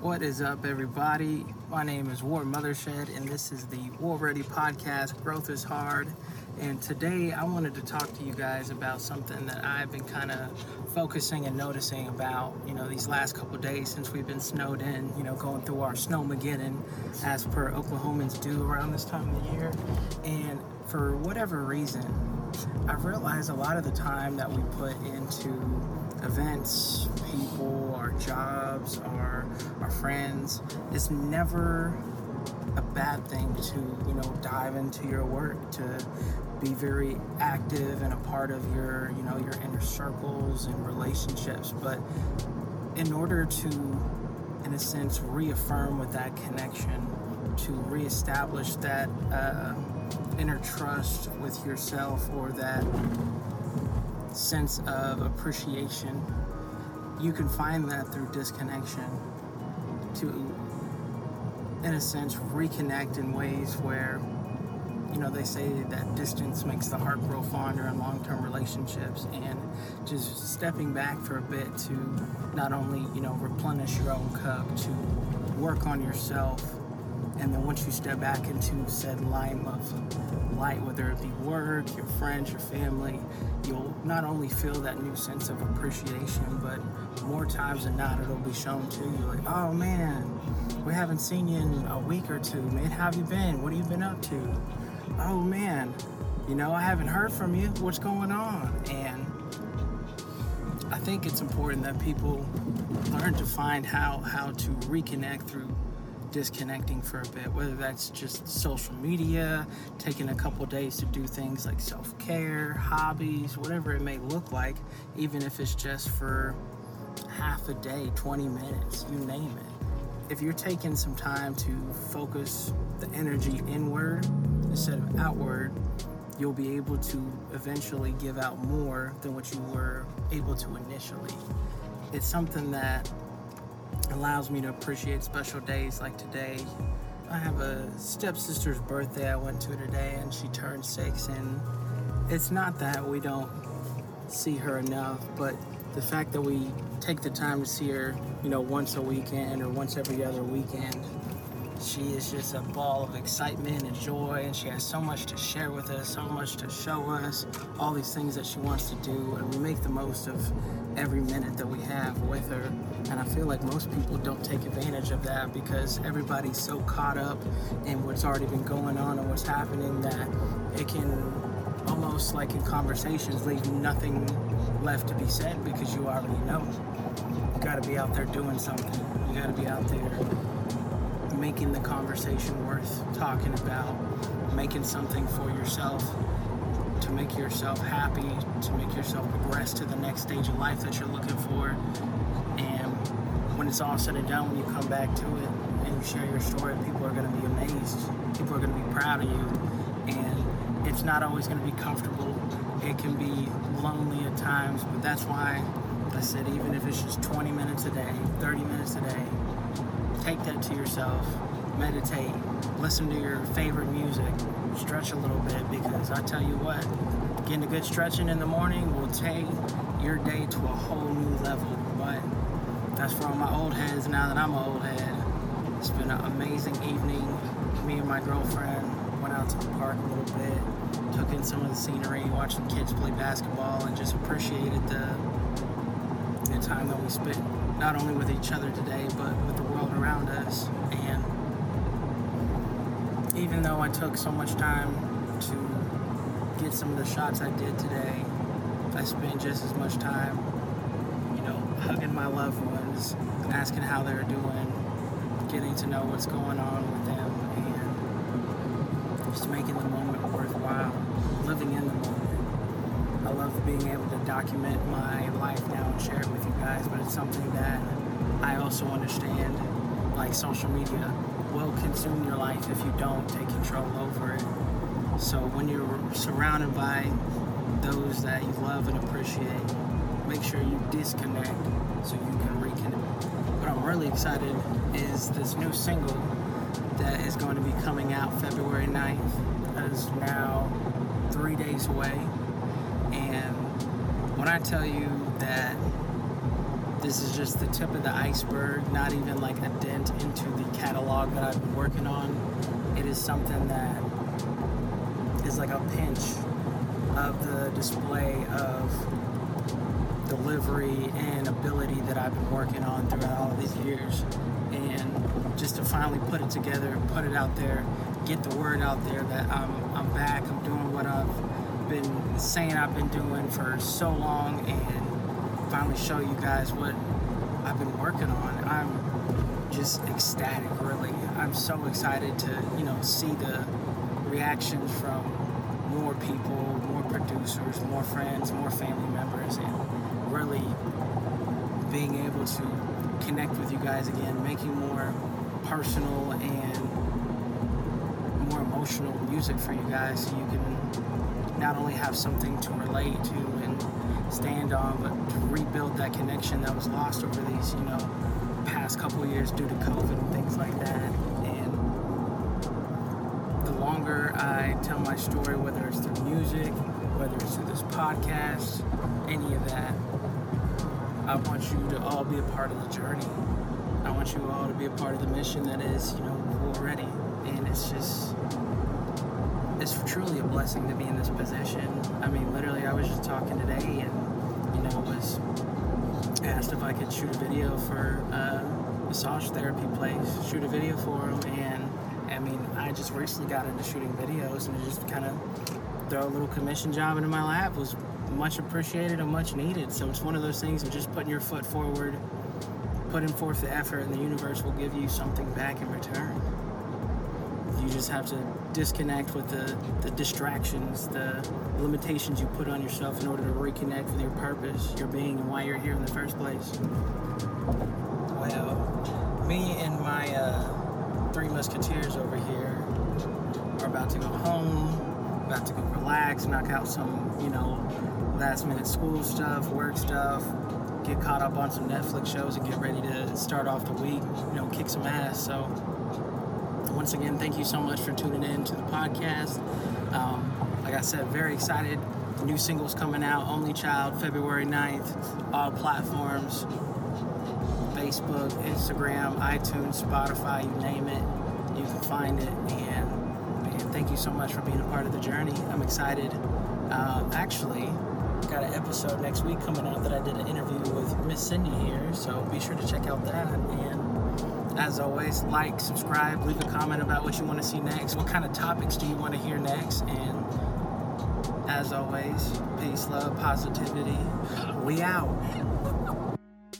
What is up, everybody? My name is War Mothershed, and this is the War Ready podcast. Growth is hard. And today I wanted to talk to you guys about something that I've been kind of focusing and noticing about, you know, these last couple days since we've been snowed in, you know, going through our snowmageddon as per Oklahomans do around this time of the year. And for whatever reason, I've realized a lot of the time that we put into events, people, our jobs, our our friends, it's never a bad thing to you know dive into your work to be very active and a part of your you know your inner circles and relationships. But in order to in a sense reaffirm with that connection to reestablish that uh, inner trust with yourself or that sense of appreciation. You can find that through disconnection to in a sense reconnect in ways where you know they say that distance makes the heart grow fonder in long-term relationships and just stepping back for a bit to not only you know replenish your own cup to work on yourself and then once you step back into said line of light whether it be work your friends your family you'll not only feel that new sense of appreciation but more times than not it'll be shown to you like oh man we haven't seen you in a week or two man how have you been what have you been up to oh man, you know, I haven't heard from you. What's going on? And I think it's important that people learn to find how how to reconnect through disconnecting for a bit, whether that's just social media, taking a couple days to do things like self-care, hobbies, whatever it may look like, even if it's just for half a day, 20 minutes, you name it. If you're taking some time to focus the energy inward instead of outward, you'll be able to eventually give out more than what you were able to initially. It's something that allows me to appreciate special days like today. I have a stepsister's birthday I went to today and she turned six and it's not that we don't see her enough, but the fact that we take the time to see her, you know, once a weekend or once every other weekend she is just a ball of excitement and joy, and she has so much to share with us, so much to show us, all these things that she wants to do, and we make the most of every minute that we have with her. And I feel like most people don't take advantage of that because everybody's so caught up in what's already been going on and what's happening that it can almost like in conversations leave nothing left to be said because you already know. You gotta be out there doing something. You gotta be out there making the conversation worth talking about, making something for yourself to make yourself happy, to make yourself progress to the next stage of life that you're looking for. And when it's all said and done, when you come back to it and you share your story, people are going to be amazed. People are going to be proud of you. And it's not always going to be comfortable. It can be lonely at times, but that's why I said even if it's just 20 minutes a day, 30 minutes a day, take that to yourself, meditate, listen to your favorite music, stretch a little bit because I tell you what, getting a good stretching in the morning will take your day to a whole new level. But that's for all my old heads now that I'm an old head. It's been an amazing evening. Me and my girlfriend went out to the park a little bit, took in some of the scenery, watched the kids play basketball, and just appreciated the, the time that we spent not only with each other today, but with the world around us. And even though I took so much time to get some of the shots I did today, I spent just as much time, you know, hugging my loved ones, asking how they're doing, getting to know what's going on with them, and just making the moment worthwhile, living in the moment. I love being able to document my life now and share it with you guys, but it's something that I also understand, like social media, will consume your life if you don't take control over it. So when you're surrounded by those that you love and appreciate, make sure you disconnect so you can reconnect. What I'm really excited is this new single that is going to be coming out February 9th. That is now three days away. And when I tell you that this is just the tip of the iceberg, not even like a dent into the catalog that I've been working on. It is something that is like a pinch of the display of delivery and ability that I've been working on throughout all these years. And just to finally put it together, put it out there, get the word out there that I'm, I'm back, I'm doing what I've been saying I've been doing for so long, and finally show you guys what I've been working on. I'm just ecstatic, really. I'm so excited to, you know, see the reactions from more people, more producers, more friends, more family members, and really being able to connect with you guys again, making more personal and more emotional music for you guys so you can not only have something to relate to and stand on, but to rebuild that connection that was lost over these, you know, past couple years due to COVID and things like that. And the longer I tell my story, whether it's through music, whether it's through this podcast, any of that, I want you to all be a part of the journey. I want you all to be a part of the mission that is, you know, already. And it's just, it's truly a blessing to be in this position. I mean, literally, I was just talking today and, you know, was asked if I could shoot a video for a massage therapy place, shoot a video for them. And I mean, I just recently got into shooting videos and just kind of throw a little commission job into my lap was much appreciated and much needed. So it's one of those things of just putting your foot forward, putting forth the effort, and the universe will give you something back in return. You just have to disconnect with the, the distractions, the limitations you put on yourself in order to reconnect with your purpose, your being, and why you're here in the first place. Well, me and my uh, three musketeers over here are about to go home, about to go relax, knock out some, you know, last minute school stuff, work stuff, get caught up on some Netflix shows, and get ready to start off the week, you know, kick some ass. So, once again, thank you so much for tuning in to the podcast. Um, like I said, very excited. New single's coming out, Only Child, February 9th, all platforms Facebook, Instagram, iTunes, Spotify, you name it, you can find it. And man, thank you so much for being a part of the journey. I'm excited. Uh, actually, got an episode next week coming out that I did an interview with Miss Cindy here, so be sure to check out that. And as always, like, subscribe, leave a comment about what you want to see next. What kind of topics do you want to hear next? And as always, peace, love, positivity. We out.